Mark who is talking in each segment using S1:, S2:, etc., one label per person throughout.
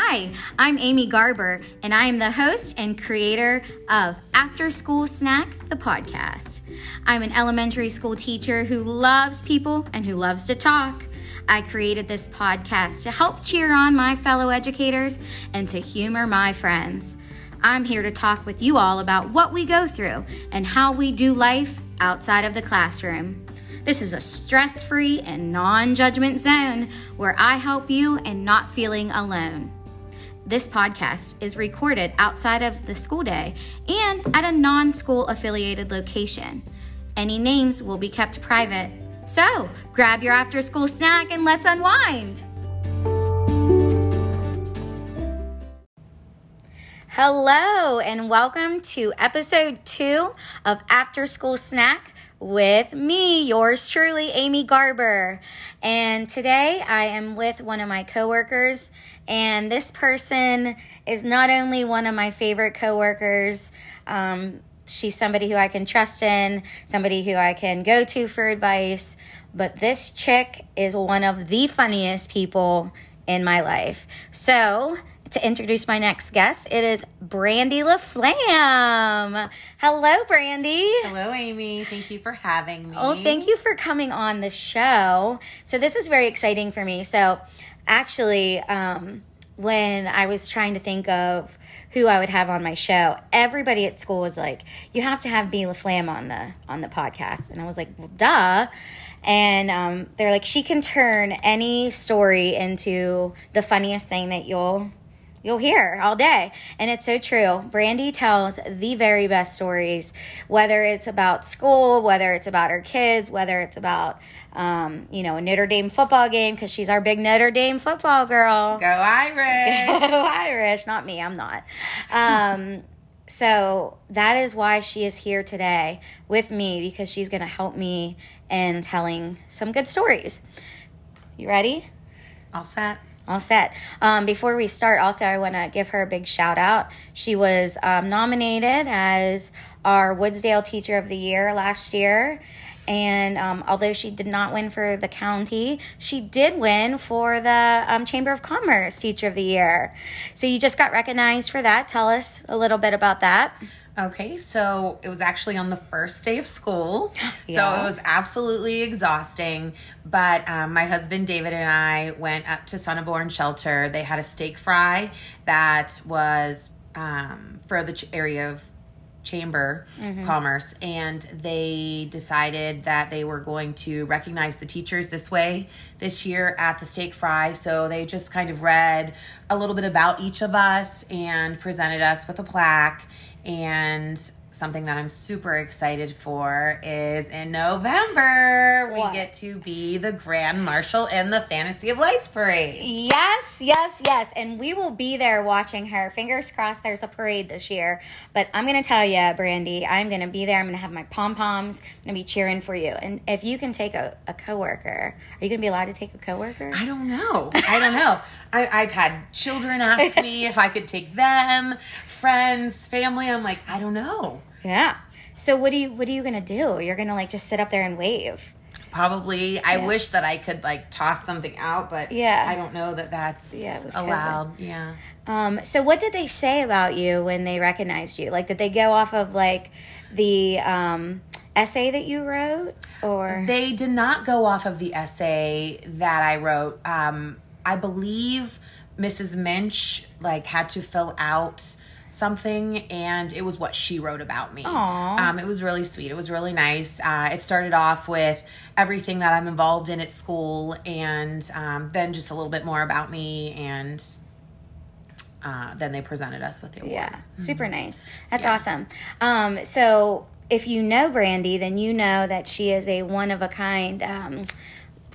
S1: Hi, I'm Amy Garber, and I am the host and creator of After School Snack, the podcast. I'm an elementary school teacher who loves people and who loves to talk. I created this podcast to help cheer on my fellow educators and to humor my friends. I'm here to talk with you all about what we go through and how we do life outside of the classroom. This is a stress free and non judgment zone where I help you and not feeling alone. This podcast is recorded outside of the school day and at a non school affiliated location. Any names will be kept private. So grab your after school snack and let's unwind. Hello, and welcome to episode two of After School Snack with me, yours truly, Amy Garber. And today I am with one of my coworkers, and this person is not only one of my favorite coworkers, um, she's somebody who I can trust in, somebody who I can go to for advice, but this chick is one of the funniest people in my life. So, to introduce my next guest, it is Brandy LaFlamme. Hello, Brandy.
S2: Hello, Amy. Thank you for having me.
S1: Oh, thank you for coming on the show. So, this is very exciting for me. So, actually, um, when I was trying to think of who I would have on my show, everybody at school was like, "You have to have B LaFlamme on the on the podcast," and I was like, "Well, duh." And um, they're like, she can turn any story into the funniest thing that you'll you'll hear all day. And it's so true. Brandy tells the very best stories, whether it's about school, whether it's about her kids, whether it's about, um, you know, a Notre Dame football game, because she's our big Notre Dame football girl.
S2: Go Irish!
S1: Go Irish. Not me, I'm not. Um, so that is why she is here today with me, because she's going to help me in telling some good stories. You ready?
S2: All set.
S1: All set. Um, before we start, also, I want to give her a big shout out. She was um, nominated as our Woodsdale Teacher of the Year last year. And um, although she did not win for the county, she did win for the um, Chamber of Commerce Teacher of the Year. So you just got recognized for that. Tell us a little bit about that.
S2: Okay, so it was actually on the first day of school.
S1: Yeah.
S2: So it was absolutely exhausting. But um, my husband David and I went up to Sunnyborn Shelter. They had a steak fry that was um, for the ch- area of chamber commerce and they decided that they were going to recognize the teachers this way this year at the steak fry so they just kind of read a little bit about each of us and presented us with a plaque and something that I'm super excited for is in November
S1: What?
S2: we get to be the grand marshal in the Fantasy of Lights parade.
S1: Yes, yes, yes. And we will be there watching her. Fingers crossed there's a parade this year. But I'm going to tell you, Brandy, I'm going to be there. I'm going to have my pom poms. I'm going to be cheering for you. And if you can take a, a coworker, are you going to be allowed to take a coworker?
S2: I don't know. I don't know. I, I've had children ask me if I could take them, friends, family. I'm like, I don't know.
S1: Yeah. So what do you what are you going to do? You're going to like just sit up there and wave.
S2: Probably. I
S1: Yeah.
S2: wish that I could like toss something out, but
S1: Yeah.
S2: I don't know that that's
S1: Yeah,
S2: allowed. Yeah.
S1: Um, so what did they say about you when they recognized you? Like did they go off of like the um, essay that you wrote or
S2: They did not go off of the essay that I wrote. Um, I believe Mrs. Minch like had to fill out something and it was what she wrote about me.
S1: Aw.
S2: Um, it was really sweet. It was really nice. Uh, it started off with everything that I'm involved in at school and um, then just a little bit more about me and uh, then they presented us with the award.
S1: Yeah, super nice. That's
S2: Yeah.
S1: awesome. Um, so if you know Brandy, then you know that she is a one of a kind. Um,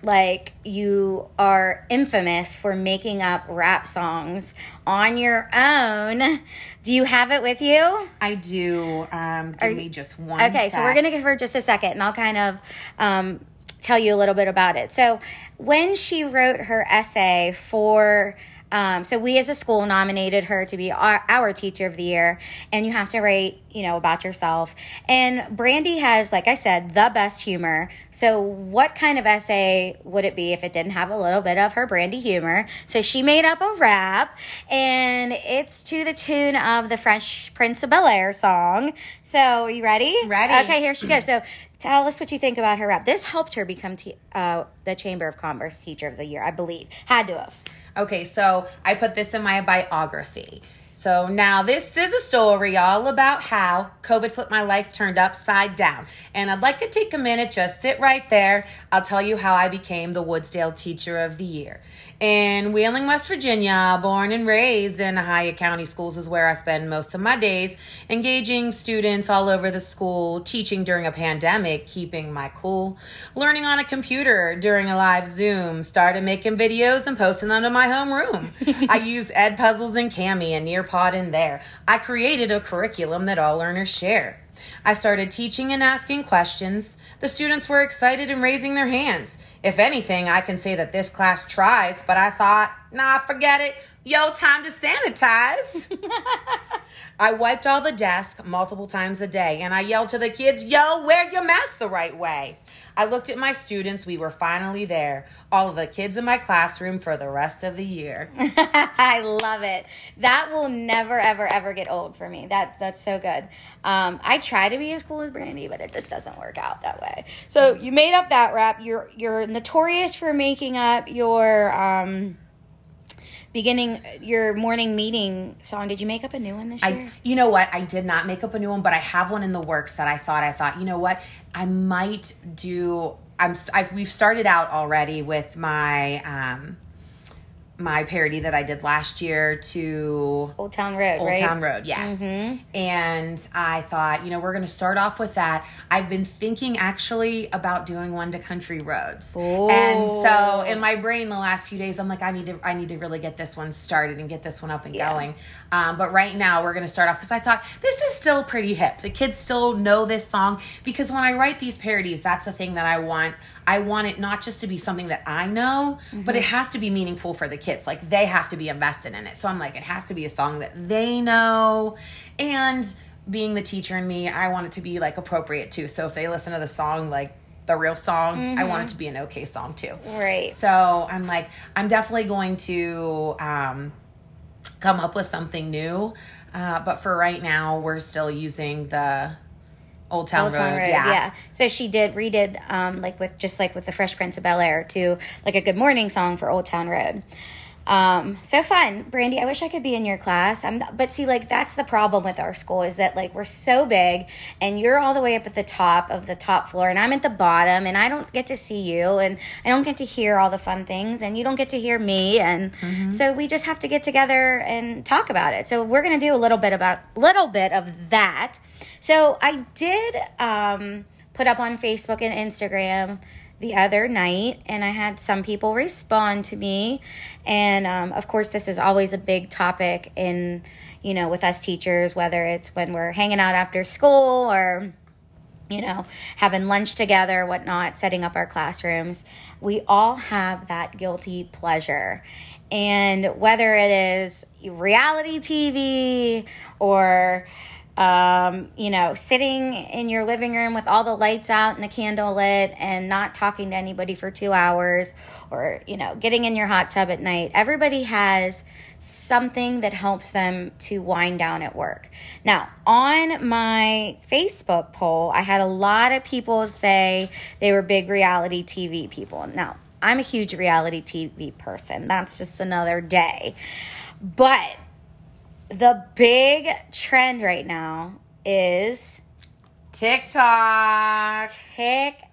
S1: like you are infamous for making up rap songs on your own. Do you have it with you?
S2: I do. Um, give me just one.
S1: Okay, so we're going to give her just a second and I'll kind of um, tell you a little bit about it. So, when she wrote her essay for Um, so we as a school nominated her to be our, our teacher of the year, and you have to write, you know, about yourself. And Brandy has, like I said, the best humor. So what kind of essay would it be if it didn't have a little bit of her Brandy humor? So she made up a rap, and it's to the tune of the Fresh Prince of Bel Air song. So are you ready?
S2: Ready.
S1: Okay, here she goes. So tell us what you think about her rap. This helped her become te- uh, the Chamber of Commerce Teacher of the Year, I believe. Had to have.
S2: Okay, so I put this in my biography. So now this is a story all about how COVID flipped my life turned upside down. And I'd like to take a minute, just sit right there. I'll tell you how I became the Woodsdale Teacher of the Year. In Wheeling, West Virginia, born and raised in Ohio County schools is where I spend most of my days, engaging students all over the school, teaching during a pandemic, keeping my cool, learning on a computer during a live Zoom, started making videos and posting them to my homeroom. I used Edpuzzles and Kami and Nearpod in there. I created a curriculum that all learners share. I started teaching and asking questions. The students were excited and raising their hands. If anything, I can say that this class tries, but I thought, nah, forget it. Yo, time to sanitize. I wiped all the desks multiple times a day and I yelled to the kids, yo, wear your mask the right way. I looked at my students. We were finally there. All of the kids in my classroom for the rest of the year.
S1: I love it. That will never, ever, ever get old for me. That that's so good. Um, I try to be as cool as Brandy, but it just doesn't work out that way. So you made up that rap. You're you're notorious for making up your um, beginning your morning meeting song. Did you make up a new one this year?
S2: I, you know what? I did not make up a new one, but I have one in the works that I thought I thought, you know what? I might do. I'm. I've, we've started out already with my um, my parody that I did last year to
S1: Old Town Road,
S2: Old
S1: right?
S2: Town Road, yes. And I thought, you know, we're going to start off with that. I've been thinking actually about doing one to Country Roads. And so in my brain the last few days I'm like I need to I need to really get this one started and get this one up and
S1: Yeah.
S2: going. Um, but right now we're going to start off cuz I thought this is still pretty hip. The kids still know this song because when I write these parodies that's the thing that I want. I want it not just to be something that I know, but it has to be meaningful for the kids. Like they have to be invested in it. So I'm like, it has to be a song that they know. And being the teacher in me, I want it to be like appropriate too. So if they listen to the song, like the real song, I want it to be an okay song too.
S1: Right.
S2: So I'm like, I'm definitely going to um, come up with something new. Uh, but for right now, we're still using the Old Town,
S1: Old Town
S2: Road.
S1: Road, yeah. So she did redid um like with just like with the Fresh Prince of Bel Air to like a Good Morning song for Old Town Road. Um, so fun, Brandy. I wish I could be in your class. I'm, but see, like that's the problem with our school is that like we're so big, and you're all the way up at the top of the top floor, and I'm at the bottom, and I don't get to see you, and I don't get to hear all the fun things, and you don't get to hear me, and so we just have to get together and talk about it. So we're gonna do a little bit about little bit of that. So I did um, put up on Facebook and Instagram the other night, and I had some people respond to me. And um, of course, this is always a big topic in, you know, with us teachers, whether it's when we're hanging out after school or you know, having lunch together, whatnot, setting up our classrooms. We all have that guilty pleasure. And whether it is reality TV or, um, you know, sitting in your living room with all the lights out and a candle lit and not talking to anybody for two hours or, you know, getting in your hot tub at night, everybody has something that helps them to wind down at work. Now, on my Facebook poll, I had a lot of people say they were big reality TV people. Now, I'm a huge reality TV person. That's just another day. But the big trend right now is
S2: TikTok.
S1: TikTok.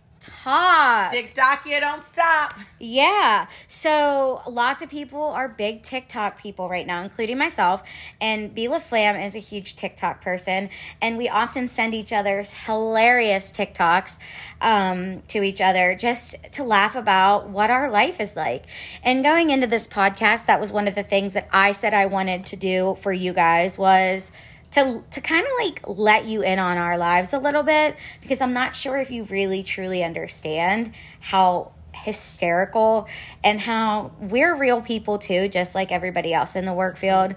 S2: TikTok, you don't stop.
S1: Yeah. So lots of people are big TikTok people right now, including myself. And B LaFlamme is a huge TikTok person. And we often send each other's hilarious TikToks um, to each other just to laugh about what our life is like. And going into this podcast, that was one of the things that I said I wanted to do for you guys was to to kind of like let you in on our lives a little bit because I'm not sure if you really truly understand how hysterical and how we're real people too, just like everybody else in the work field.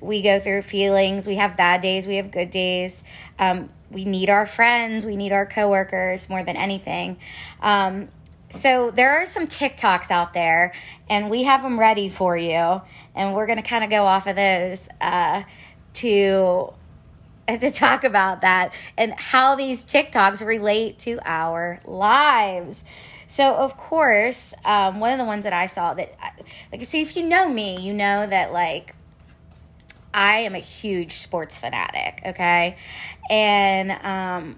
S1: We go through feelings. We have bad days. We have good days. Um, we need our friends. We need our coworkers more than anything. Um, so there are some TikToks out there, and we have them ready for you, and we're going to kind of go off of those uh, to to talk about that and how these TikToks relate to our lives. So, of course, um, one of the ones that I saw that, like, so if you know me, you know that, like, I am a huge sports fanatic, okay? And um,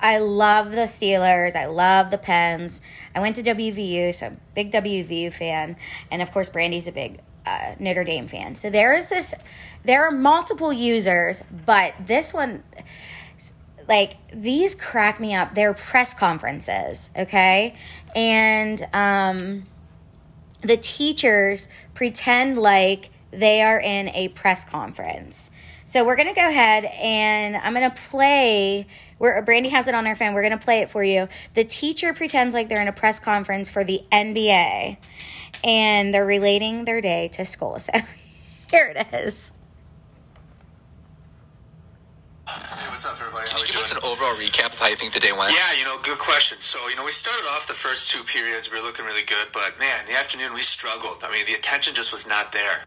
S1: I love the Steelers. I love the Pens. I went to WVU, so I'm a big WVU fan. And of course, Brandy's a big uh, Notre Dame fan. So there is this, there are multiple users, but this one, like these crack me up. They're press conferences, okay? And um, the teachers pretend like they are in a press conference. So we're gonna go ahead and I'm gonna play. Where Brandy has it on her phone. We're gonna play it for you. The teacher pretends like they're in a press conference for the NBA, and they're relating their day to school. So here it is.
S3: Hey, what's up, everybody?
S4: Can
S3: How
S4: you give us an overall recap of how you think the day went?
S3: Yeah, you know, good question. So, you know, we started off the first two periods, we were looking really good, but man, the afternoon we struggled. I mean, the attention just was not there.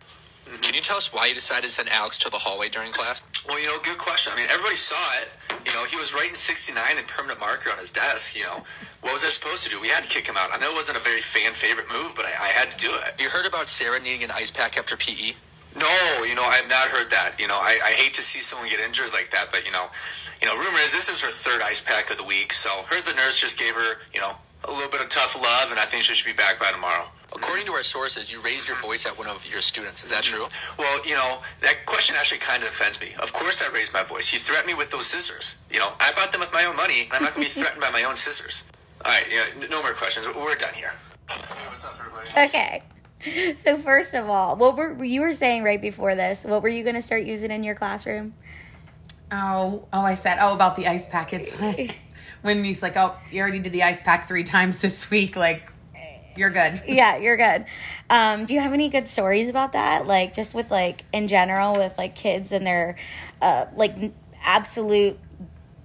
S3: Mm-hmm.
S4: Can you tell us why you decided to send Alex to the hallway during class?
S3: Well, you know, good question. I mean, everybody saw it. You know, he was writing 69 in permanent marker on his desk. You know, what was I supposed to do? We had to kick him out. I know it wasn't a very fan favorite move, but I, I had to do it.
S4: Have you heard about Sarah needing an ice pack after? PE?
S3: No, you know, I have not heard that. You know, I, I hate to see someone get injured like that, but you know, you know, rumor is this is her third ice pack of the week. So, heard the nurse just gave her, you know, a little bit of tough love, and I think she should be back by tomorrow.
S4: According to our sources, you raised your voice at one of your students. Is that mm-hmm. true?
S3: Well, you know, that question actually kind of offends me. Of course I raised my voice. He threatened me with those scissors. You know, I bought them with my own money, and I'm not going to be threatened by my own scissors. All right, yeah, n- no more questions. We're done here. Hey, what's up, everybody?
S1: Okay. So first of all, what were you were saying right before this? What were you going to start using in your classroom?
S2: Oh, oh, I said, oh, about the ice packets. when he's like, oh, you already did the ice pack three times this week. Like, you're good.
S1: yeah, you're good. Um, do you have any good stories about that? Like just with like in general with like kids and their uh, like absolute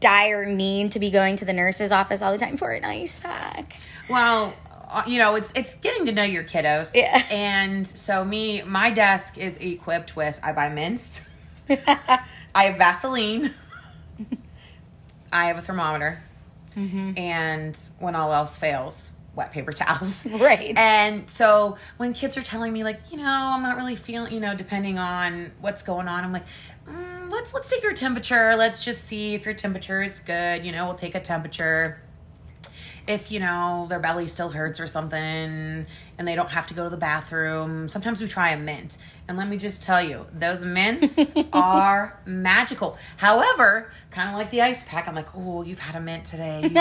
S1: dire need to be going to the nurse's office all the time for an ice pack.
S2: Well, you know, it's it's getting to know your kiddos.
S1: Yeah.
S2: And so me, my desk is equipped with I buy mints. I have Vaseline. I have a thermometer.
S1: Mm-hmm.
S2: And when all else fails, wet paper towels.
S1: Right.
S2: And so when kids are telling me like, you know, I'm not really feeling, you know, depending on what's going on, I'm like, mm, let's let's take your temperature. Let's just see if your temperature is good. You know, we'll take a temperature if you know their belly still hurts or something and they don't have to go to the bathroom. Sometimes we try a mint. And let me just tell you those mints are magical. However kind of like the ice pack i'm like oh you've had a mint today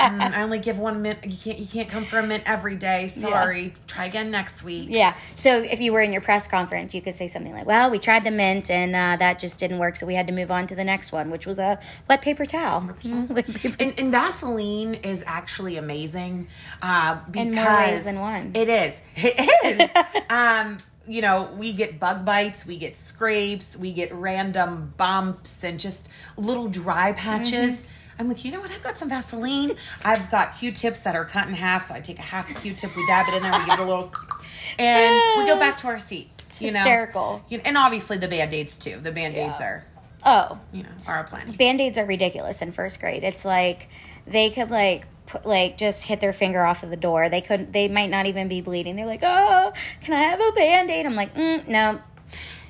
S2: Mm, i only give one mint you can't you can't come for a mint every day sorry try again next week
S1: Yeah. So if you were in your press conference, you could say something like, "Well, we tried the mint and uh, that just didn't work, so we had to move on to the next one, which was a wet paper towel." Wet paper-
S2: And, and Vaseline is actually amazing uh, because
S1: In more ways than one.
S2: It is. It is. um, you know, we get bug bites, we get scrapes, we get random bumps, and just little dry patches.
S1: Mm-hmm.
S2: I'm like, you know what? I've got some Vaseline. I've got Q-tips that are cut in half, so I take a half Q-tip, we dab it in there, we give it a little, and we go back to our seat. you know?
S1: hysterical.
S2: You- and obviously the band-aids too. The band-aids
S1: Yeah.
S2: are,
S1: Oh,
S2: you know, are plenty.
S1: band-aids are ridiculous in first grade it's like they could like like just hit their finger off of the door they couldn't they might not even be bleeding they're like oh can i have a band-aid i'm like mm, no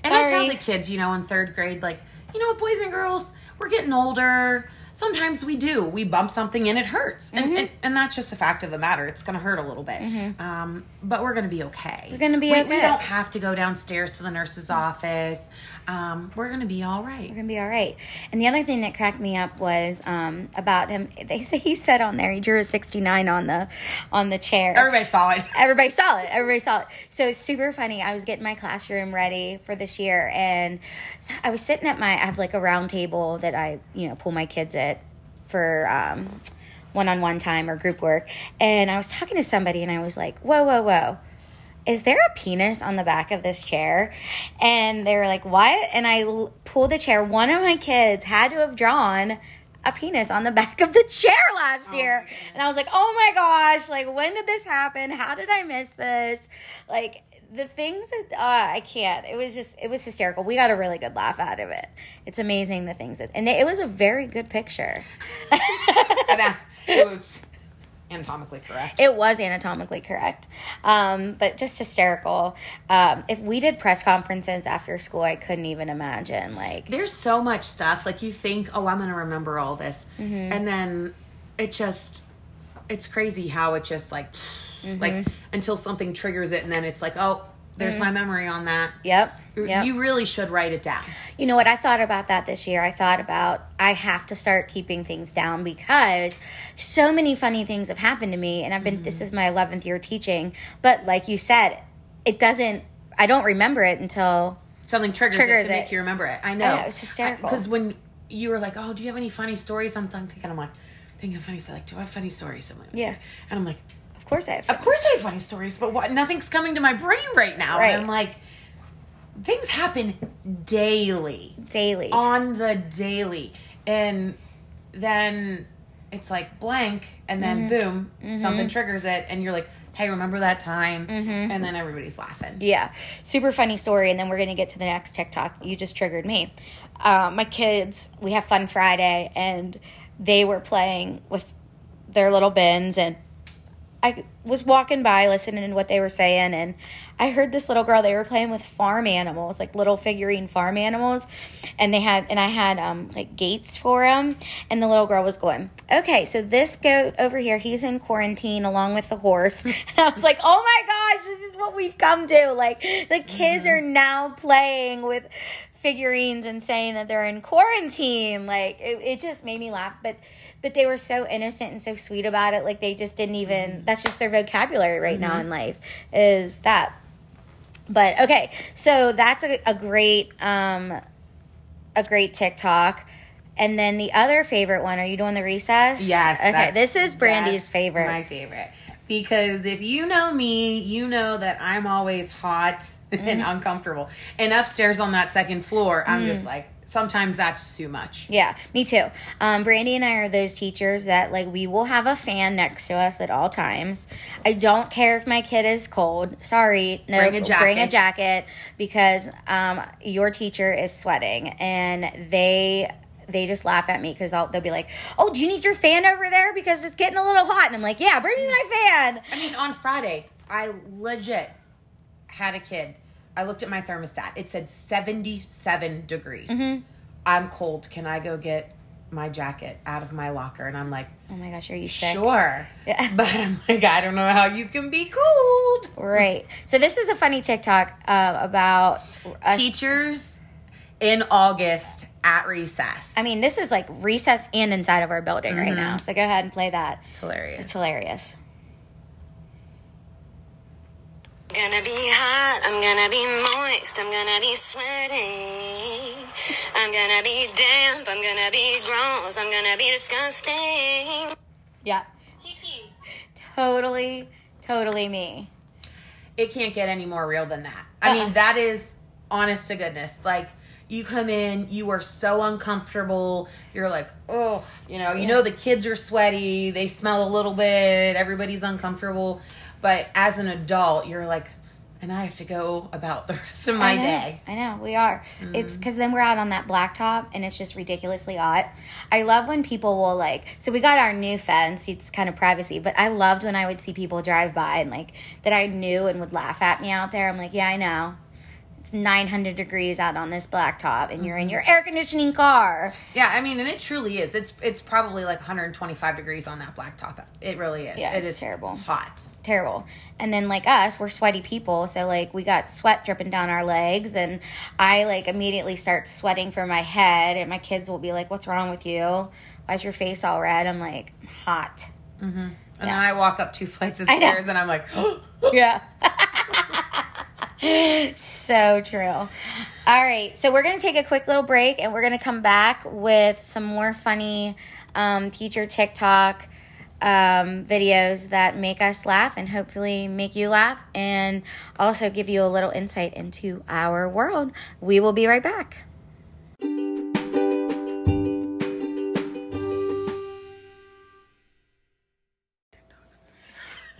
S2: And I tell the kids, you know, in third grade, like, you know boys and girls, we're getting older. Sometimes we do. We bump something and it hurts. And, and, and that's just the fact of the matter. It's going to hurt a little bit. Um, but we're going to be okay. We're
S1: gonna be
S2: we,
S1: okay.
S2: We don't have to go downstairs to the nurse's office. Um, we're to be all right.
S1: we're gonna be all right. And the other thing that cracked me up was um about him they say he said on there he drew a 69 on the on the chair.
S2: Everybody saw it.
S1: everybody saw it. Everybody saw it. So it's super funny. I was getting my classroom ready for this year and i was sitting at my i have like a round table that i you know pull my kids at for um one-on-one time or group work. And i was talking to somebody and i was like whoa whoa whoa is there a penis on the back of this chair? And they were like what and i l- pulled the chair. One of my kids had to have drawn a penis on the back of the chair last year. and i was like oh my gosh like when did this happen? How did i miss this? Like the things that uh, i can't it was just it was hysterical. We got a really good laugh out of it. It's amazing the things that and it was a very good picture.
S2: It was anatomically correct.
S1: It was anatomically correct, um, but just hysterical. Um, if we did press conferences after school, I couldn't even imagine. Like,
S2: There's so much stuff. Like you think, oh, I'm gonna remember all this,
S1: Mm-hmm.
S2: and then it just, it's crazy how it just like,
S1: Mm-hmm.
S2: like until something triggers it, and then it's like, oh, there's my memory on that.
S1: yep, Mm-hmm. Yep.
S2: You really should write it down.
S1: You know what? I thought about that this year. I thought about I have to start keeping things down because so many funny things have happened to me, and I've been. This mm-hmm. is my eleventh year teaching, but like you said, it doesn't. I don't remember it until
S2: Something triggers,
S1: Triggers
S2: it to
S1: it.
S2: make you remember it. I know.
S1: know, it's hysterical.
S2: Because when you were like, oh, do you have any funny stories? I'm thinking, I'm like, thinking of funny stories. Like, do I have funny stories? I'm like,
S1: Yeah.
S2: And I'm like,
S1: Of course, I have.
S2: Of course I have funny stories, but what nothing's coming to my brain right now.
S1: Right.
S2: And I'm like, things happen daily.
S1: daily.
S2: On the daily. And then it's like blank and then mm-hmm. boom, mm-hmm. something triggers it and you're like, hey, remember that time? Mm-hmm. And then everybody's laughing.
S1: Yeah, super funny story. And then we're gonna get to the next TikTok. You just triggered me. Uh, my kids, we have Fun Friday, and they were playing with their little bins, and I was walking by listening to what they were saying, and I heard this little girl. They were playing with farm animals, like little figurine farm animals, and they had and I had um like gates for them, and the little girl was going, "Okay, so this goat over here, he's in quarantine along with the horse." and I was like, "Oh my gosh, this is what we've come to!" Like the kids are now playing with figurines and saying that they're in quarantine. Like it, it just made me laugh but but they were so innocent and so sweet about it. Like they just didn't even that's just their vocabulary right now in life is that. But okay so that's a, a great um a great tiktok. And then the other favorite one are you doing the recess?
S2: Yes.
S1: okay this is brandy's favorite.
S2: My favorite. Because if you know me, you know that I'm always hot
S1: Mm-hmm.
S2: and uncomfortable. And upstairs on that second floor, I'm
S1: Mm.
S2: just like, sometimes that's too much.
S1: Yeah, me too. Um, Brandy and I are those teachers that like we will have a fan next to us at all times. I don't care if my kid is cold. Sorry, no,
S2: Bring a jacket,
S1: bring a
S2: jacket.
S1: jacket because um, your teacher is sweating and they they just laugh at me because they'll be like, "Oh, do you need your fan over there because it's getting a little hot?" And I'm like, "Yeah, bring me my fan."
S2: I mean, on Friday, I legit had a kid. I looked at my thermostat. It said 77 degrees.
S1: Mm-hmm.
S2: I'm cold. Can I go get my jacket out of my locker? And I'm like,
S1: Oh my gosh, are you sick?
S2: sure.
S1: Yeah.
S2: But I'm like, I don't know how you can be cold.
S1: Right. So this is a funny TikTok uh, about. Us.
S2: Teachers in August at recess.
S1: I mean, this is like recess and inside of our building right now. Mm-hmm. So go ahead and play that.
S2: it's hilarious.
S1: It's hilarious.
S5: I'm gonna be hot, I'm gonna be moist, I'm gonna be sweating. I'm gonna be damp, I'm gonna be gross, I'm gonna be disgusting.
S1: Yeah. Totally, totally me.
S2: it can't get any more real than that. I
S1: Uh-uh.
S2: mean, that is honest to goodness. Like you come in, you are so uncomfortable. You're like, oh, you know, you know the kids are sweaty, they smell a little bit, everybody's uncomfortable. But as an adult, you're like, and I have to go about the rest of my
S1: I know,
S2: day.
S1: I know we are. It's mm. because then we're out on that blacktop and it's just ridiculously hot. I love when people will like. So we got our new fence. It's kind of privacy, but I loved when I would see people drive by and like that I knew and would laugh at me out there. I'm like, yeah, I know. It's 900 degrees out on this blacktop, and you're in mm-hmm. your air conditioning car.
S2: Yeah, I mean, and it truly is. It's it's probably like 125 degrees on that blacktop. It really is.
S1: Yeah,
S2: it is
S1: terrible.
S2: hot.
S1: terrible. And then like us, we're sweaty people, so like we got sweat dripping down our legs and I like immediately start sweating from my head and my kids will be like, "What's wrong with you? Why's your face all red?" I'm like, "Hot." Mm-hmm.
S2: And then I walk up two flights of stairs, and I'm like,
S1: Yeah. so true. All right, so we're going to take a quick little break and we're going to come back with some more funny um, teacher TikTok um, videos that make us laugh and hopefully make you laugh and also give you a little insight into our world. We will be right back.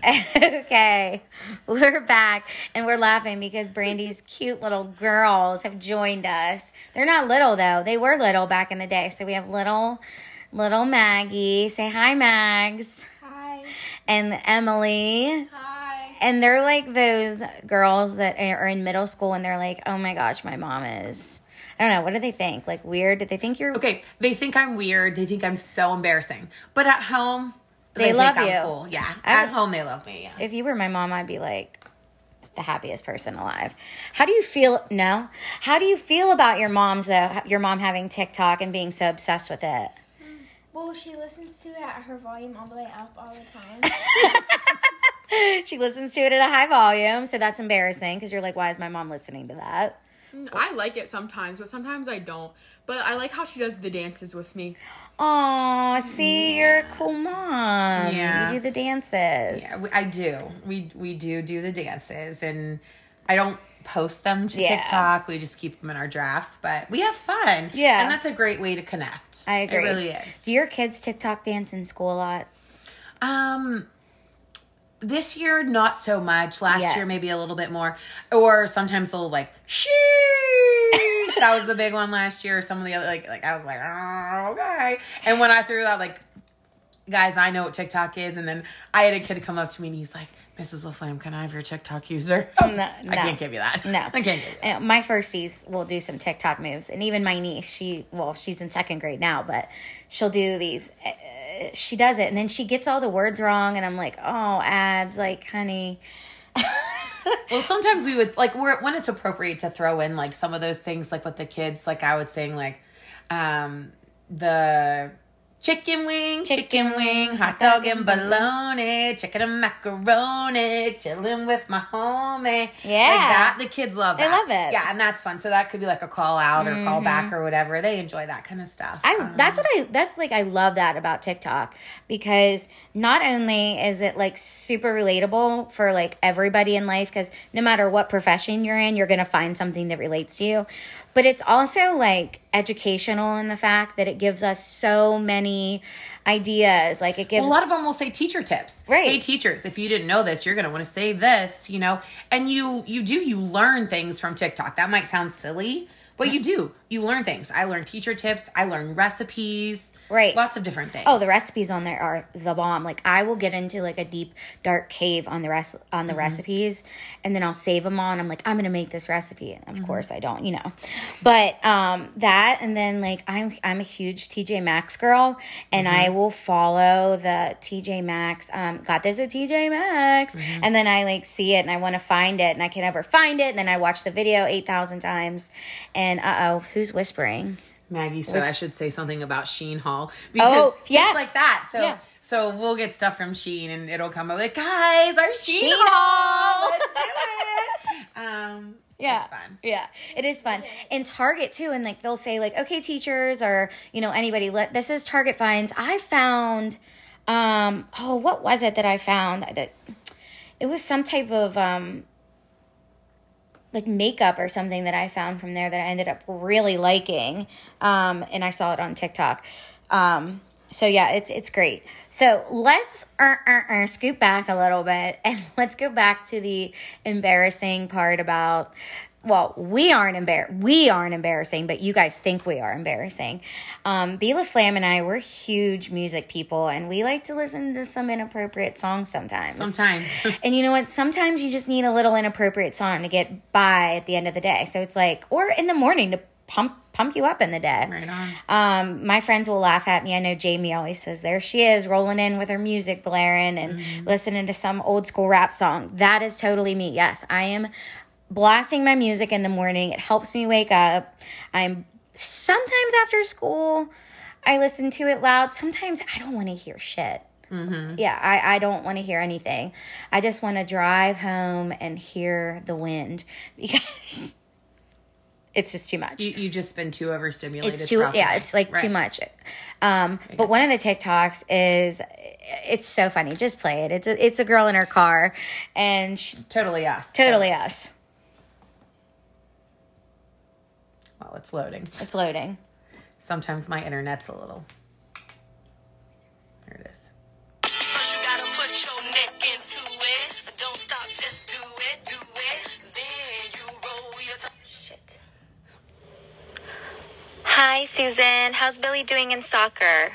S1: okay, we're back and we're laughing because Brandy's cute little girls have joined us. They're not little though; they were little back in the day. So we have little, little Maggie. Say hi, Mags.
S6: Hi.
S1: And Emily.
S6: Hi.
S1: And they're like those girls that are in middle school and they're like, "Oh my gosh, my mom is." I don't know. What do they think? Like weird? Did they think you're
S2: Okay, they think I'm weird. They think I'm so embarrassing. But at home,
S1: They
S2: think
S1: love
S2: I'm
S1: you.
S2: Cool. Yeah,
S1: I
S2: at home they love me. Yeah.
S1: if you were my mom, I'd be like the happiest person alive. How do you feel? No. How do you feel about your mom's though? Your mom having TikTok and being so obsessed with it.
S6: Well, she listens to it at her volume all the way up all the time.
S1: She listens to it at a high volume, so that's embarrassing because you're like, why is my mom listening to that?
S7: I like it sometimes, but sometimes I don't. But I like how she does the dances with me.
S1: Oh, see, you're a cool mom.
S2: Yeah.
S1: You do the dances.
S2: Yeah, we- I do. We we do do the dances, and I don't post them to
S1: Yeah.
S2: TikTok. We just keep them in our drafts, but we have fun.
S1: Yeah.
S2: and that's a great way to connect.
S1: I agree.
S2: It really is.
S1: Do your kids TikTok dance in school a lot?
S2: Um, this year not so much. Last
S1: Yeah.
S2: year maybe a little bit more. Or sometimes they'll like sheesh. that was the big one last year. Some of the other like like I was like oh okay. And when I threw out like guys, I know what TikTok is, and then I had a kid come up to me and he's like. Mrs. LaFlamme, can I have your TikTok user? I, was
S1: No,
S2: like, I can't give you that.
S1: No,
S2: I can't give you that.
S1: And My firsties will do some TikTok moves, and even my niece, she well, she's in second grade now, but she'll do these. Uh, she does it, and then she gets all the words wrong, and I'm like, oh, ads, like, honey,
S2: Well, sometimes we would like we're, when it's appropriate to throw in like some of those things, like with the kids. Like I would sing like um the chicken wing, chicken, wing, hot dog and bologna, chicken and macaroni, chilling with my homie.
S1: Yeah.
S2: like that. The kids love
S1: They
S2: that.
S1: love it.
S2: Yeah, and that's fun. So that could be like a call out or call back or whatever. They enjoy that kind of stuff.
S1: I
S2: Um,
S1: that's what I that's like I love that about TikTok because not only is it like super relatable for like everybody in life because no matter what profession you're in, you're gonna find something that relates to you, but it's also like educational in the fact that it gives us so many ideas. Like it gives
S2: a lot of them will say teacher tips
S1: Right.
S2: hey teachers if you didn't know this you're going to want to save this you know and you you do you learn things from tiktok that might sound silly but you do you learn things i learn teacher tips i learn recipes
S1: Right.
S2: lots of different things
S1: Oh, the recipes on there are the bomb. Like I will get into like a deep dark cave on the rest on
S2: Mm-hmm.
S1: the recipes, and then I'll save them all. And I'm like, I'm gonna make this recipe, and of
S2: Mm-hmm.
S1: course I don't, you know. But um, that, and then like I'm I'm a huge TJ Maxx girl, and I
S2: Mm-hmm.
S1: will follow the TJ Maxx. Um, got this at TJ Maxx,
S2: Mm-hmm.
S1: and then I like see it, and I want to find it, and I can never find it, and then I watch the video eight thousand times, and uh oh, who's whispering?
S2: maggie said i should say something about Shein haul because
S1: Oh,
S2: just like that so
S1: Yeah.
S2: so we'll get stuff from Shein and it'll come up like guys our Shein,
S1: Shein
S2: haul
S1: haul."
S2: let's do it um
S1: Yeah.
S2: it's fun
S1: Yeah. It is fun. And Target too, and like they'll say like, okay, teachers or you know, anybody, let this is Target finds. I found um oh, what was it that I found that it was some type of um like makeup or something that I found from there that I ended up really liking. Um and I saw it on TikTok. Um so yeah, it's it's great. So let's uh, uh, uh, back a little bit and let's go back to the embarrassing part about. Well, we aren't embar- we aren't embarrassing, but you guys think we are embarrassing. Um, B LaFlamme and I, we're huge music people, and we like to listen to some inappropriate songs sometimes.
S2: sometimes
S1: And you know what? Sometimes you just need a little inappropriate song to get by at the end of the day. So it's like, or in the morning to pump pump you up in the day.
S2: right on
S1: Um, my friends will laugh at me. I know Jamie always says, "There she is, rolling in with her music blaring and listening to some old school rap song." That is totally me. Yes, I am blasting my music in the morning. It helps me wake up. I'm sometimes after school, I listen to it loud. Sometimes I don't want to hear shit. Yeah, I, I don't want to hear anything. I just want to drive home and hear the wind because it's just too much.
S2: You, you just been too overstimulated.
S1: it's too yeah it's like too much um but one of the tiktoks is it's so funny just play it it's a, it's a girl in her car and she's
S2: Totally us.
S1: totally us
S2: Well, it's loading.
S1: it's loading
S2: Sometimes my internet's a little. There it is.
S5: First you gotta put your neck into it. Don't stop, just do it, do it. Then you roll your tongue.
S8: Shit. Hi, Susan. How's Billy doing in soccer?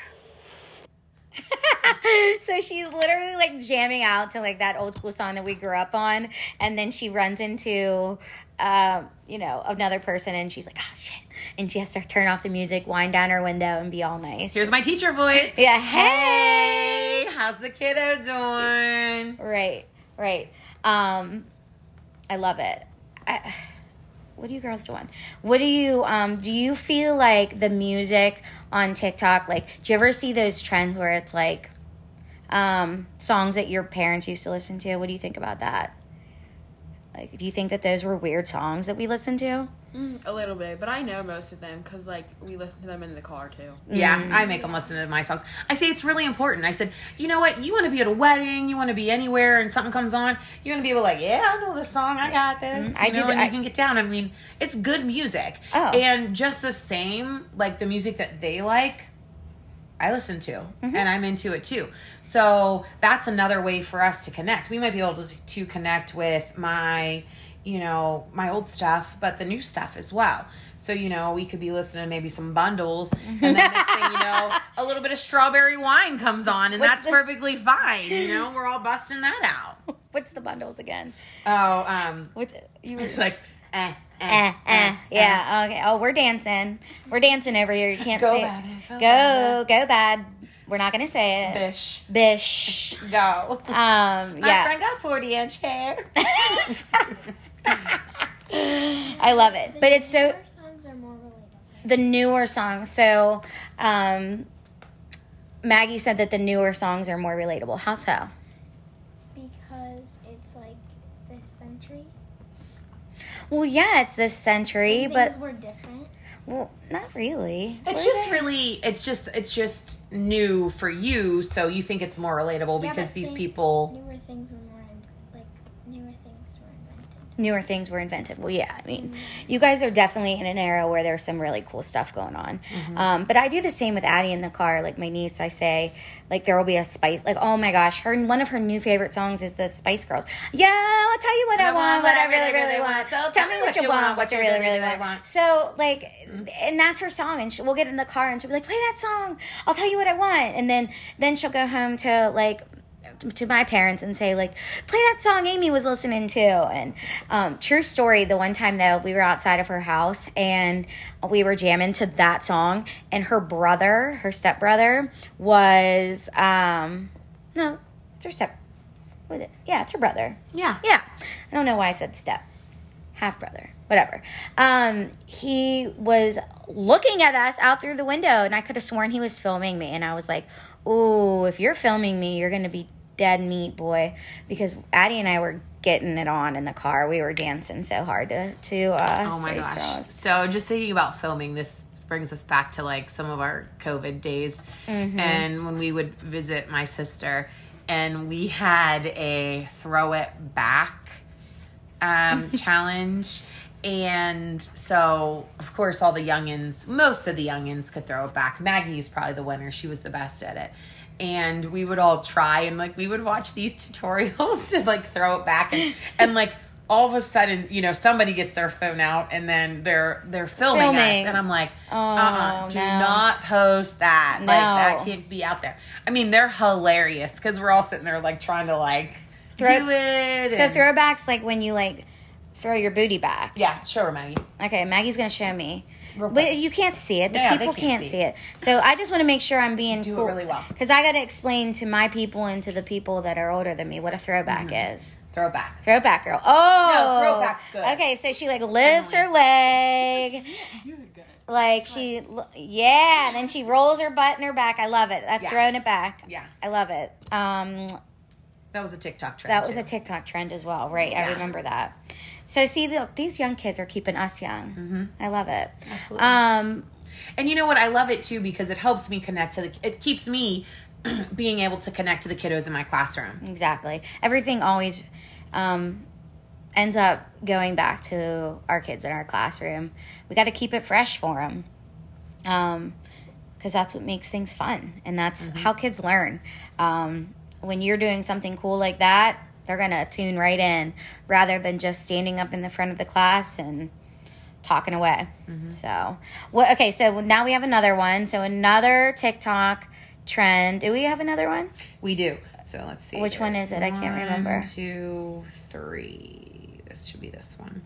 S1: so she's literally like jamming out to like that old school song that we grew up on and then she runs into um you know another person and she's like oh shit and she has to turn off the music wind down her window and be all nice
S2: Here's my teacher voice.
S1: yeah
S2: Hey, how's the kiddo doing?
S1: Right, right. Um, I love it. I, what are you girls doing? What do you um do you feel like the music on TikTok like do you ever see those trends where it's like um songs that your parents used to listen to? What do you think about that? Like do you think that those were weird songs that we listened to?
S7: Mm, a little bit, but I know most of them because like we listen to them in the car too.
S2: Yeah,
S1: Mm.
S2: I make them listen to my songs. I say it's really important. I said, you know what? You want to be at a wedding, you want to be anywhere, and something comes on, you're gonna be able to like, yeah, I know this song, I got this.
S1: Mm-hmm. I
S2: you
S1: do
S2: know,
S1: that-
S2: and
S1: I-
S2: you can get down. I mean, it's good music,
S1: Oh.
S2: and just the same, like the music that they like. I listen to
S1: Mm-hmm.
S2: and I'm into it too. So that's another way for us to connect. We might be able to, to connect with my, you know, my old stuff, but the new stuff as well. So, you know, we could be listening to maybe some bundles and then next thing you know, a little bit of strawberry wine comes on and
S1: What's
S2: that's
S1: the-
S2: perfectly fine. You know, we're all busting that out.
S1: What's the bundles again?
S2: Oh, um,
S1: What you were
S2: it's like, eh,
S1: Eh, eh, yeah. Okay. Oh, we're dancing. We're dancing over here. You can't
S2: Go
S1: say
S2: bad,
S1: it.
S2: go
S1: Go, go bad. We're not gonna say it.
S2: bish,
S1: Bish.
S2: go.
S1: Um.
S2: My
S1: Yeah.
S2: friend got 40 inch hair.
S1: I love it, but it's so
S6: songs are more
S1: the newer songs. So, um, Maggie said that the newer songs are more relatable. How so?
S6: Because it's like this century.
S1: Well, yeah, it's this century,
S6: Things
S1: but
S6: were different.
S1: well, not really.
S2: It's
S1: Were
S2: just
S1: they?
S2: really, it's just, it's just new for you, so you think it's more relatable
S6: Yeah,
S2: because these
S6: think
S2: people.
S6: Newer things were more in, like newer things were invented.
S1: Newer things were invented. Well, yeah, I mean, you guys are definitely in an era where there's some really cool stuff going on. Um, but I do the same with Addie in the car. Like my niece, I say, like there will be a Spice. Like oh my gosh, her one of her new favorite songs is the Spice Girls. Yeah, I'll tell you what I, want, what I really, really want. So tell me what you want, what you really, really want. So like, and that's her song, and she, we'll get in the car and she'll be like, play that song. I'll tell you what I want, and then then she'll go home to like to my parents and say like play that song amy was listening to. And um, true story the one time though we were outside of her house and we were jamming to that song and her brother her stepbrother was um no it's her step it, yeah it's her brother.
S2: Yeah.
S1: yeah. I don't know why i said step half brother whatever. Um he was looking at us out through the window and i could have sworn he was filming me and i was like oh if you're filming me you're gonna be dead meat boy because addie and i were getting it on in the car we were dancing so hard to to uh
S2: Oh my gosh.
S1: Girls.
S2: So just thinking about filming, this brings us back to like some of our COVID days.
S1: Mm-hmm.
S2: And when we would visit my sister, and we had a throw it back um, challenge. And so, of course, all the youngins, most of the youngins could throw it back. Maggie's probably the winner. She was the best at it. And we would all try and like we would watch these tutorials to like throw it back and, and like all of a sudden, you know, somebody gets their phone out and then they're they're filming,
S1: Filming.
S2: us. And I'm like,
S1: Oh,
S2: uh-uh, do
S1: no.
S2: not post that. Like that can't be out there. I mean, they're hilarious because we're all sitting there like trying to like
S1: Throw-
S2: do it.
S1: so
S2: and-
S1: throwbacks like when you like throw your booty back
S2: Yeah, show her, Maggie.
S1: Okay, Maggie's gonna show me. But you can't see it. The
S2: Yeah,
S1: people
S2: can't
S1: can't,
S2: see
S1: see it. So I just want to make sure I'm being
S2: do it really well.
S1: Because I got to explain to my people and to the people that are older than me what a throwback
S2: Mm-hmm.
S1: is.
S2: Throwback.
S1: Throwback girl. Oh,
S2: No, throwback, good.
S1: Okay, so she like lifts her leg, like she, yeah, and then she rolls her butt in her back. I love it. I've
S2: Yeah.
S1: thrown it back.
S2: Yeah.
S1: I love it. Um,
S2: That was a TikTok trend.
S1: that was
S2: too.
S1: a TikTok trend as well, right? I remember that. So see, look, these young kids are keeping us young. Mm-hmm. I love it.
S2: Absolutely.
S1: Um,
S2: And you know what? I love it too because it helps me connect to the. It keeps me being able to connect to the kiddos in my classroom.
S1: exactly. Everything always um, ends up going back to our kids in our classroom. We got to keep it fresh for them. Um, because that's what makes things fun and that's how kids learn um, when you're doing something cool like that they're gonna tune right in rather than just standing up in the front of the class and talking away so what okay so now we have another one so another tiktok trend do we have another one
S2: We do. So let's see.
S1: Which one is it? I can't remember.
S2: One, two, three. This should be this one.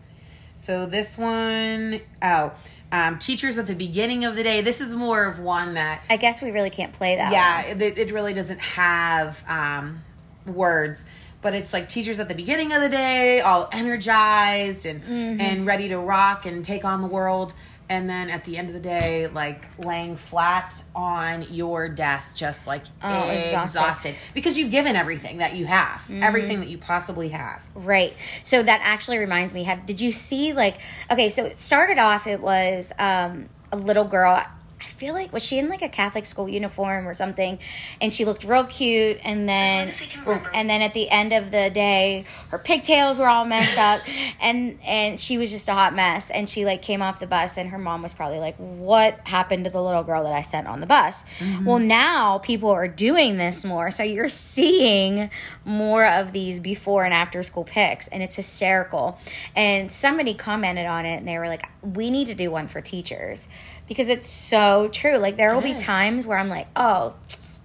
S2: So this one, oh, um, teachers at the beginning of the day. This is more of one that
S1: i guess we really can't play that
S2: yeah,
S1: one.
S2: it, it really doesn't have um, words, but it's like teachers at the beginning of the day, all energized and
S1: Mm-hmm.
S2: and ready to rock and take on the world, and then at the end of the day, like laying flat on your desk, just like
S1: Oh, exhausted.
S2: exhausted. because you've given everything that you have,
S1: Mm-hmm.
S2: everything that you possibly have.
S1: Right. So that actually reminds me. Have did you see like okay? So it started off. It was um, a little girl. I feel like was she in like a Catholic school uniform or something, and she looked real cute. And then
S5: as we can remember.
S1: and then at the end of the day, her pigtails were all messed up, and and she was just a hot mess. And she like came off the bus, and her mom was probably like, "What happened to the little girl that I sent on the bus?" Mm-hmm. Well, now people are doing this more, so you're seeing more of these before and after school pics, and it's hysterical. And somebody commented on it, and they were like, "We need to do one for teachers." Because it's so true. Like there will be times where I'm like, "Oh,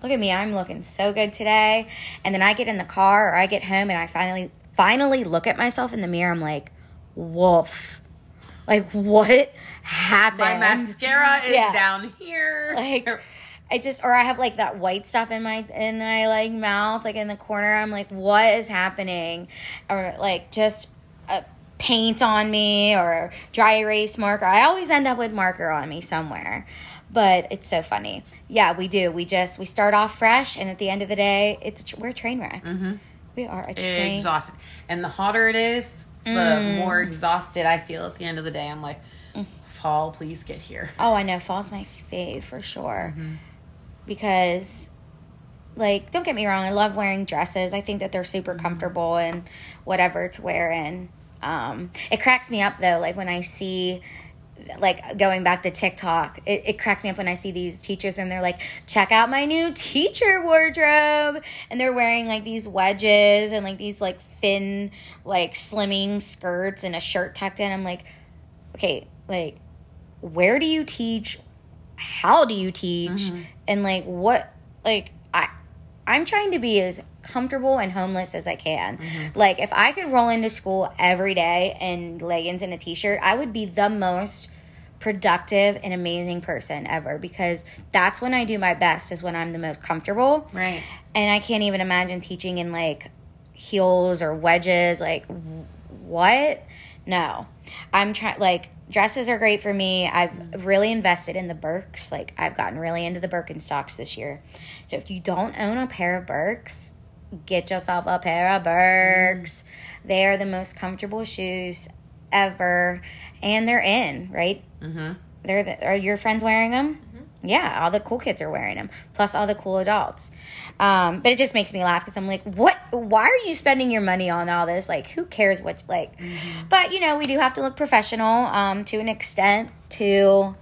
S1: look at me i'm looking so good today. And then i get in the car or i get home and i finally finally look at myself in the mirror. I'm like woof, like what happened?
S2: My mascara is
S1: Yeah.
S2: down here.
S1: like i just or i have like that white stuff in my in my like mouth like in the corner. I'm like what is happening? Or like just a paint on me or dry erase marker i always end up with marker on me somewhere but it's so funny yeah we do we just we start off fresh and at the end of the day it's a tr- we're a train wreck mm-hmm. we are a train
S2: exhausted. And the hotter it is, the
S1: Mm.
S2: more exhausted I feel at the end of the day. I'm like, fall, please get here.
S1: Oh, I know. Fall's my fave for sure. Because, like, don't get me wrong, I love wearing dresses. I think that they're super comfortable and whatever to wear in. Um, it cracks me up though, like when I see like going back to TikTok, it, it cracks me up when I see these teachers and they're like, check out my new teacher wardrobe. And they're wearing like these wedges and like these like thin, like slimming skirts and a shirt tucked in. I'm like, okay, like, where do you teach? How do you teach? And like, what, like, I, I'm trying to be as comfortable and homeless as I can. Mm-hmm. Like, if I could roll into school every day in leggings and a t shirt, I would be the most productive and amazing person ever because that's when I do my best, is when I'm the most comfortable.
S2: Right.
S1: And I can't even imagine teaching in like heels or wedges. Like, what? No. I'm trying, like, dresses are great for me. I've mm-hmm. really invested in the Birks. Like, I've gotten really into the Birkenstocks this year. So if you don't own a pair of Birks, get yourself a pair of Birks. They are the most comfortable shoes ever. And they're in, right? Mm-hmm. They're the, are your friends wearing them? Yeah, all the cool kids are wearing them, plus all the cool adults. Um, but it just makes me laugh because I'm like, what? Why are you spending your money on all this? Like, who cares what? Like, but you know, we do have to look professional um, to an extent to,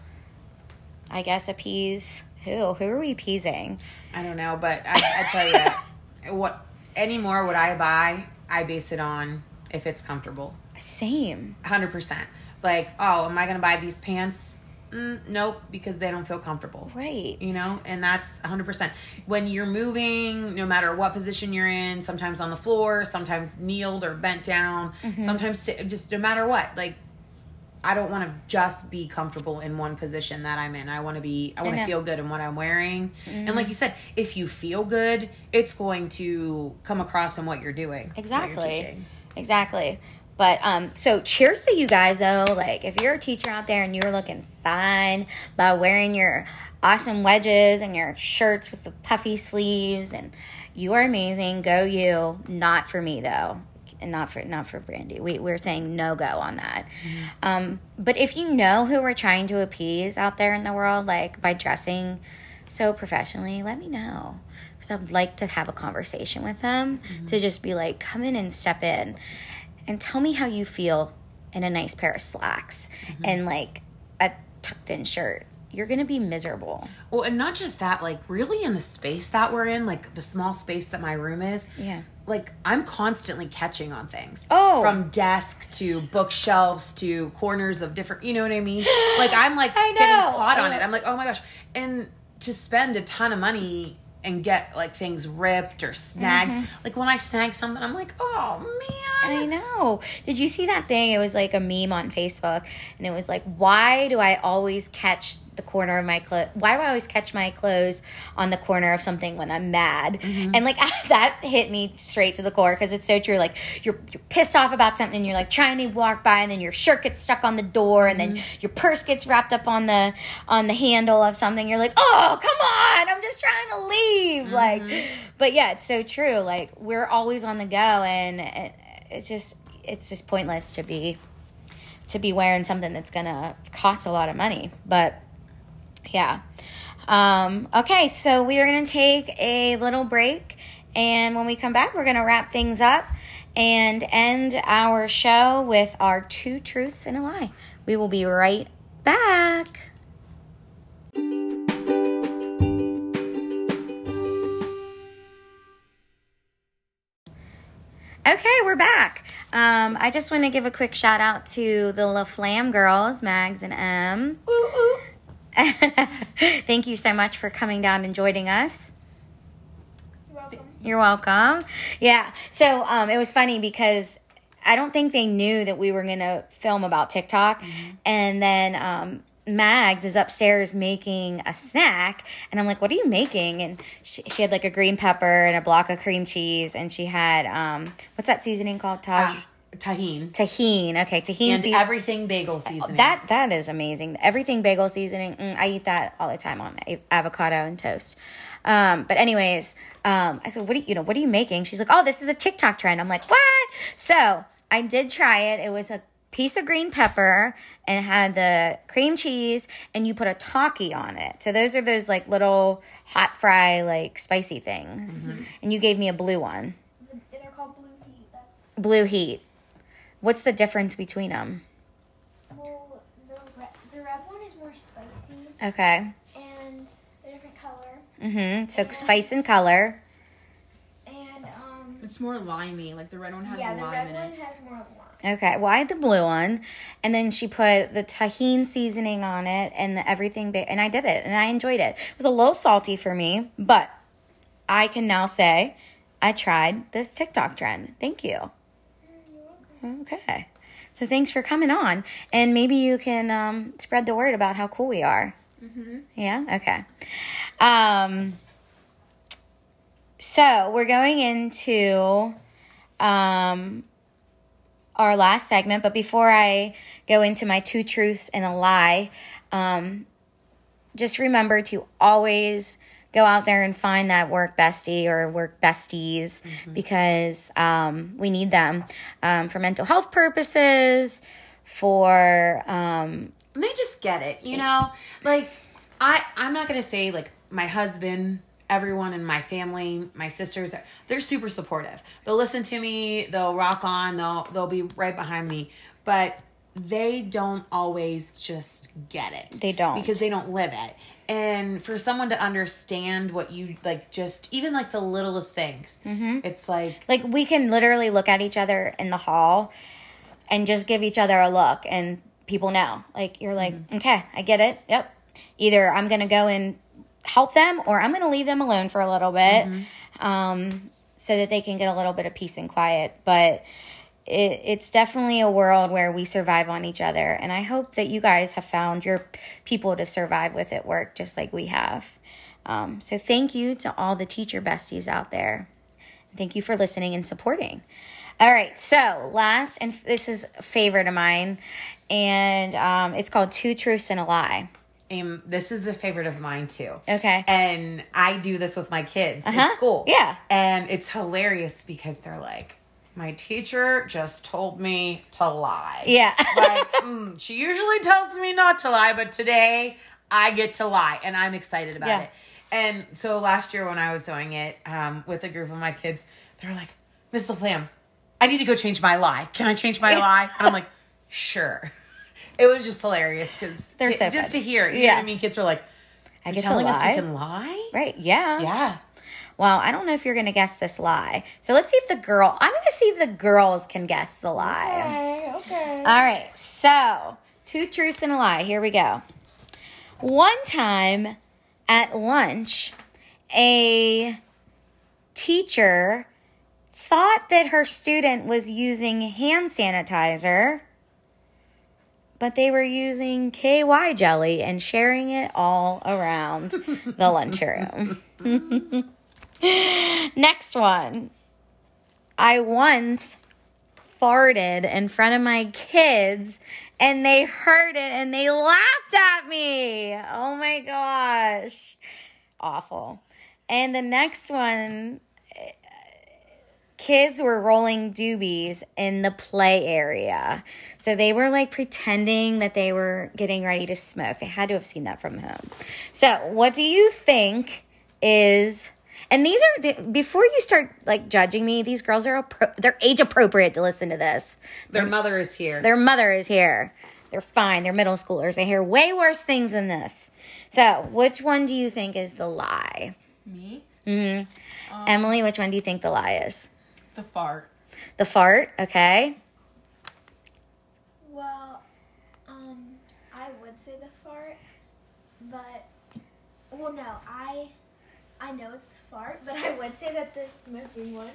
S1: I guess, appease who? Who are we appeasing?
S2: I don't know, but I, I tell you, what anymore what I buy, I base it on if it's comfortable.
S1: Same.
S2: Hundred percent. Like, oh, am I gonna buy these pants? Mm, nope, because they don't feel comfortable.
S1: Right.
S2: You know, and that's 100%. When you're moving, no matter what position you're in, sometimes on the floor, sometimes kneeled or bent down,
S1: Mm-hmm.
S2: sometimes sit, just no matter what, like, I don't want to just be comfortable in one position that I'm in. I want to be, I want.
S1: Mm-hmm.
S2: to feel good in what I'm wearing. And like you said, if you feel good, it's going to come across in what you're doing. what you're
S1: Exactly. Exactly. But um so cheers to you guys though. Like if you're a teacher out there and you're looking fine by wearing your awesome wedges and your shirts with the puffy sleeves and you are amazing, go you. Not for me though. And not for not for Brandy. We we're saying no go on that. Mm-hmm. Um, but if you know who we're trying to appease out there in the world, like by dressing so professionally, let me know because I'd like to have a conversation with them mm-hmm. to just be like, come in and step in, and tell me how you feel in a nice pair of slacks mm-hmm. and like a tucked in shirt. You're gonna be miserable.
S2: Well, and not just that, like really in the space that we're in, like the small space that my room is.
S1: Yeah.
S2: Like I'm constantly catching on things.
S1: Oh.
S2: From desk to bookshelves to corners of different, you know what I mean? Like I'm like
S1: I know.
S2: getting caught on it. I'm like, "Oh my gosh." And to spend a ton of money and get like things ripped or snagged. Mm-hmm. Like when I snag something, I'm like, "Oh man."
S1: I know. Did you see that thing? It was like a meme on Facebook, and it was like, "Why do I always catch the corner of my clothes? Why do I always catch my clothes on the corner of something when I'm mad?" Mm-hmm. And like that hit me straight to the core because it's so true. Like you're you're pissed off about something, and you're like trying to walk by, and then your shirt gets stuck on the door, and then mm-hmm. your purse gets wrapped up on the on the handle of something. You're like, "Oh, come on! I'm just trying to leave." Like, mm-hmm. but yeah, it's so true. Like we're always on the go, and it, it's just it's just pointless to be to be wearing something that's gonna cost a lot of money. But yeah. Um, okay, so we are gonna take a little break, and when we come back, we're gonna wrap things up and end our show with our two truths and a lie. We will be right back. Okay, we're back. Um, I just want to give a quick shout out to the LaFlamme girls, Mags and M. Thank you so much for coming down and joining us.
S6: You're welcome.
S1: You're welcome. Yeah. So um, it was funny because I don't think they knew that we were going to film about TikTok. And then um, Mags is upstairs making a snack. And I'm like, what are you making? And she, she had like a green pepper and a block of cream cheese. And she had, um, what's that seasoning called? Taj?
S2: Ah, Tajín
S1: Tajín. Okay. Tajín
S2: and
S1: seasoning.
S2: everything bagel seasoning.
S1: That that is amazing. Everything bagel seasoning. Mm, I eat that all the time on avocado and toast. Um, but anyways, um, I said, "What are you, you know? What are you making?" She's like, "Oh, this is a TikTok trend." I'm like, "What?" So I did try it. It was a piece of green pepper and had the cream cheese, and you put a Taki on it. So those are those like little hot fry like spicy things. And you gave me a blue one,
S6: The, they're called blue heat. That's,
S1: blue heat. What's the difference between them?
S6: well, the red, the red one is more spicy
S1: Okay.
S6: and a different color.
S1: Mm-hmm. So spice and color.
S6: And um,
S7: It's more limey. Like the red one has
S6: yeah, the
S7: lime
S6: red
S7: in
S6: one
S7: it.
S6: has more lime.
S1: Okay. Well, I had the blue one, and then she put the Tajín seasoning on it and the everything, ba- and I did it, and I enjoyed it. It was a little salty for me, but I can now say I tried this TikTok trend. Thank you. Okay. So thanks for coming on, and maybe you can um, spread the word about how cool we are. Yeah. Okay. Um. So we're going into um our last segment, but before I go into my two truths and a lie, um, just remember to always go out there and find that work bestie or work besties because um, we need them um, for mental health purposes, for um,
S2: and they just get it you know? Like i i'm not gonna say like my husband everyone in my family my sisters they're super supportive. They'll listen to me they'll rock on they'll they'll be right behind me but they don't always just get it.
S1: They don't.
S2: because they don't live it and for someone to understand what you like just even like the littlest things
S1: Mm-hmm.
S2: it's like
S1: like we can literally look at each other in the hall and just give each other a look and people know. Like you're like okay i get it. Yep. Either i'm gonna go and help them or i'm gonna leave them alone for a little bit um, so that they can get a little bit of peace and quiet. But it, it's definitely a world where we survive on each other and i hope that you guys have found your people to survive with at work just like we have um, so thank you to all the teacher besties out there Thank you for listening and supporting. All right, so last, and this is a favorite of mine, and um, it's called Two Truths and a Lie.
S2: um, this is a favorite of mine too
S1: Okay.
S2: and I do this with my kids
S1: Uh-huh.
S2: in school.
S1: Yeah.
S2: And it's hilarious because they're like, my teacher just told me to lie.
S1: Yeah.
S2: like, mm, she usually tells me not to lie, but today I get to lie, and I'm excited about
S1: Yeah.
S2: it. And so last year when I was doing it um, with a group of my kids, they were like, Miss Flam, I need to go change my lie. Can I change my lie? And I'm like, sure. It was just hilarious because
S1: They're so
S2: just
S1: good.
S2: to hear, you know
S1: Yeah.
S2: what I mean? Kids are like,
S1: I
S2: "You're
S1: get to
S2: telling us
S1: lie?"
S2: we can lie?
S1: Right. Yeah.
S2: Yeah.
S1: Well, I don't know if you're going to guess this lie. So let's see if the girl, I'm going to see if the girls can guess the lie.
S2: Okay, okay.
S1: All right. So, two truths and a lie. Here we go. One time at lunch, a teacher thought that her student was using hand sanitizer, but they were using KY jelly and sharing it all around the lunchroom. Next one. I once farted in front of my kids and they heard it and they laughed at me. Oh my gosh. Awful. And the next one kids were rolling doobies in the play area. So they were like pretending that they were getting ready to smoke. They had to have seen that from home. So, what do you think is and these are the, before you start like judging me, these girls are appro- they're age appropriate to listen to this.
S2: Their mother is here.
S1: Their mother is here. They're fine. They're middle schoolers. They hear way worse things than this. So, which one do you think is the lie?
S7: Me?
S1: Emily, which one do you think the lie is?
S7: The fart.
S1: The fart, okay?
S6: Well, um, I would say the fart, but well, no, I I know it's fart, but I would say that the smoking one.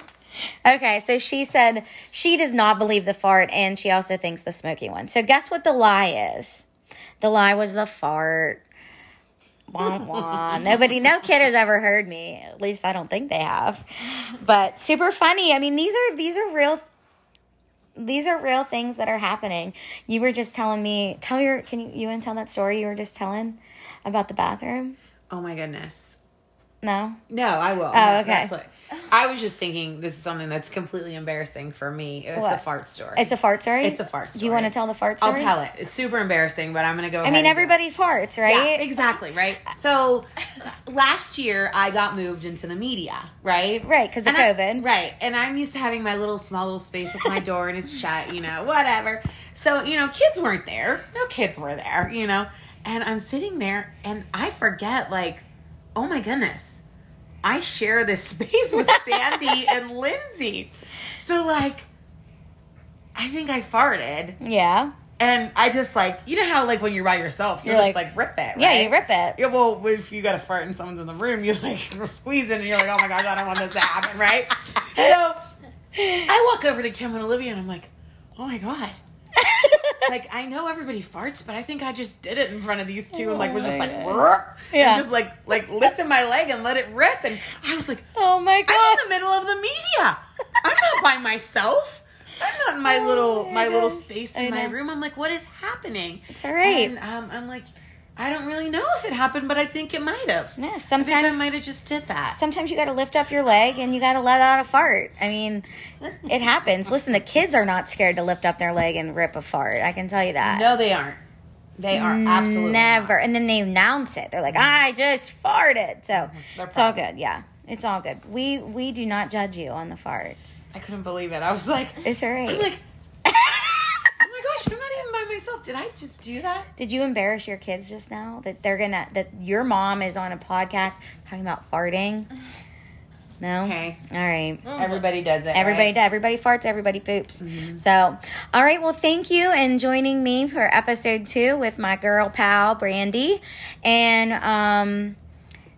S1: Okay, so she said she does not believe the fart and she also thinks the smoky one. So, guess what the lie is? The lie was the fart. Wah, wah. Nobody, no kid has ever heard me. At least I don't think they have. But super funny. I mean, these are these are real. These are real things that are happening. You were just telling me. Tell your. Can you you want to tell that story you were just telling about the bathroom?
S2: oh my goodness.
S1: No.
S2: No, I will.
S1: Oh,
S2: No,
S1: okay.
S2: That's what I was just thinking. This is something that's completely embarrassing for me. It's a fart story.
S1: It's a fart story.
S2: It's a fart story.
S1: Do you want to tell the fart story?
S2: I'll tell it. It's super embarrassing, but I'm gonna go.
S1: I mean, everybody farts, right?
S2: Yeah, exactly, right? So last year I got moved into the media, right?
S1: Right, because of
S2: And I-
S1: COVID.
S2: right. And I'm used to having my little small little space with my door and it's shut, you know, whatever. So, you know, kids weren't there. No kids were there, you know. And I'm sitting there and I forget, like, oh my goodness. I share this space with Sandy and Lindsay. So like I think I farted
S1: Yeah.
S2: and I just like you know how like when you're by yourself, you're,
S1: You're
S2: just
S1: like-
S2: like, rip it.
S1: Yeah, you rip it.
S2: Yeah, well, if you got a fart and someone's in the room, you're like squeeze it and you're like, oh my god, I don't want this to happen, right? So I walk over to Kim and Olivia and I'm like, oh my god. like I know everybody farts, but I think I just did it in front of these two and like was just like,
S1: Yeah.
S2: and just like like lifted my leg and let it rip, and I was like,
S1: Oh my god, I'm
S2: in the middle of the media. I'm not by myself. I'm not in my
S1: Oh
S2: little
S1: my
S2: my, little space in my room. I'm like, what is happening?
S1: It's all right.
S2: And um, I'm like, I don't really know if it happened, but I think it might have.
S1: Yeah,
S2: I I
S1: sometimes
S2: might have just did that.
S1: sometimes you got to lift up your leg and you got to let out a fart. I mean, it happens. Listen, the kids are not scared to lift up their leg and rip a fart. I can tell you that.
S2: no, they aren't. They are absolutely
S1: Never.
S2: not.
S1: And then they announce it. They're like, mm-hmm. "I just farted." So
S2: mm-hmm.
S1: it's all good. Yeah, it's all good. We we do not judge you on the farts.
S2: I couldn't believe it. I was like,
S1: It's all right.
S2: I'm like, gosh, I'm not even by myself. Did I just do that?
S1: Did you embarrass your kids just now that they're gonna that your mom is on a podcast talking about farting? No.
S2: Okay.
S1: All right.
S2: Everybody does it.
S1: Everybody,
S2: right?
S1: does. everybody farts, everybody poops. So, all right. Well, thank you and joining me for episode two with my girl pal Brandy, and um,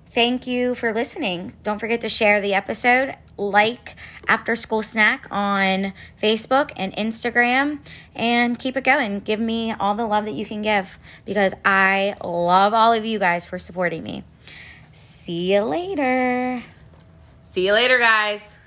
S1: thank you for listening. Don't forget to share the episode, like After School Snack on Facebook and Instagram, and keep it going. Give me all the love that you can give because I love all of you guys for supporting me. See you later.
S2: See you later, guys.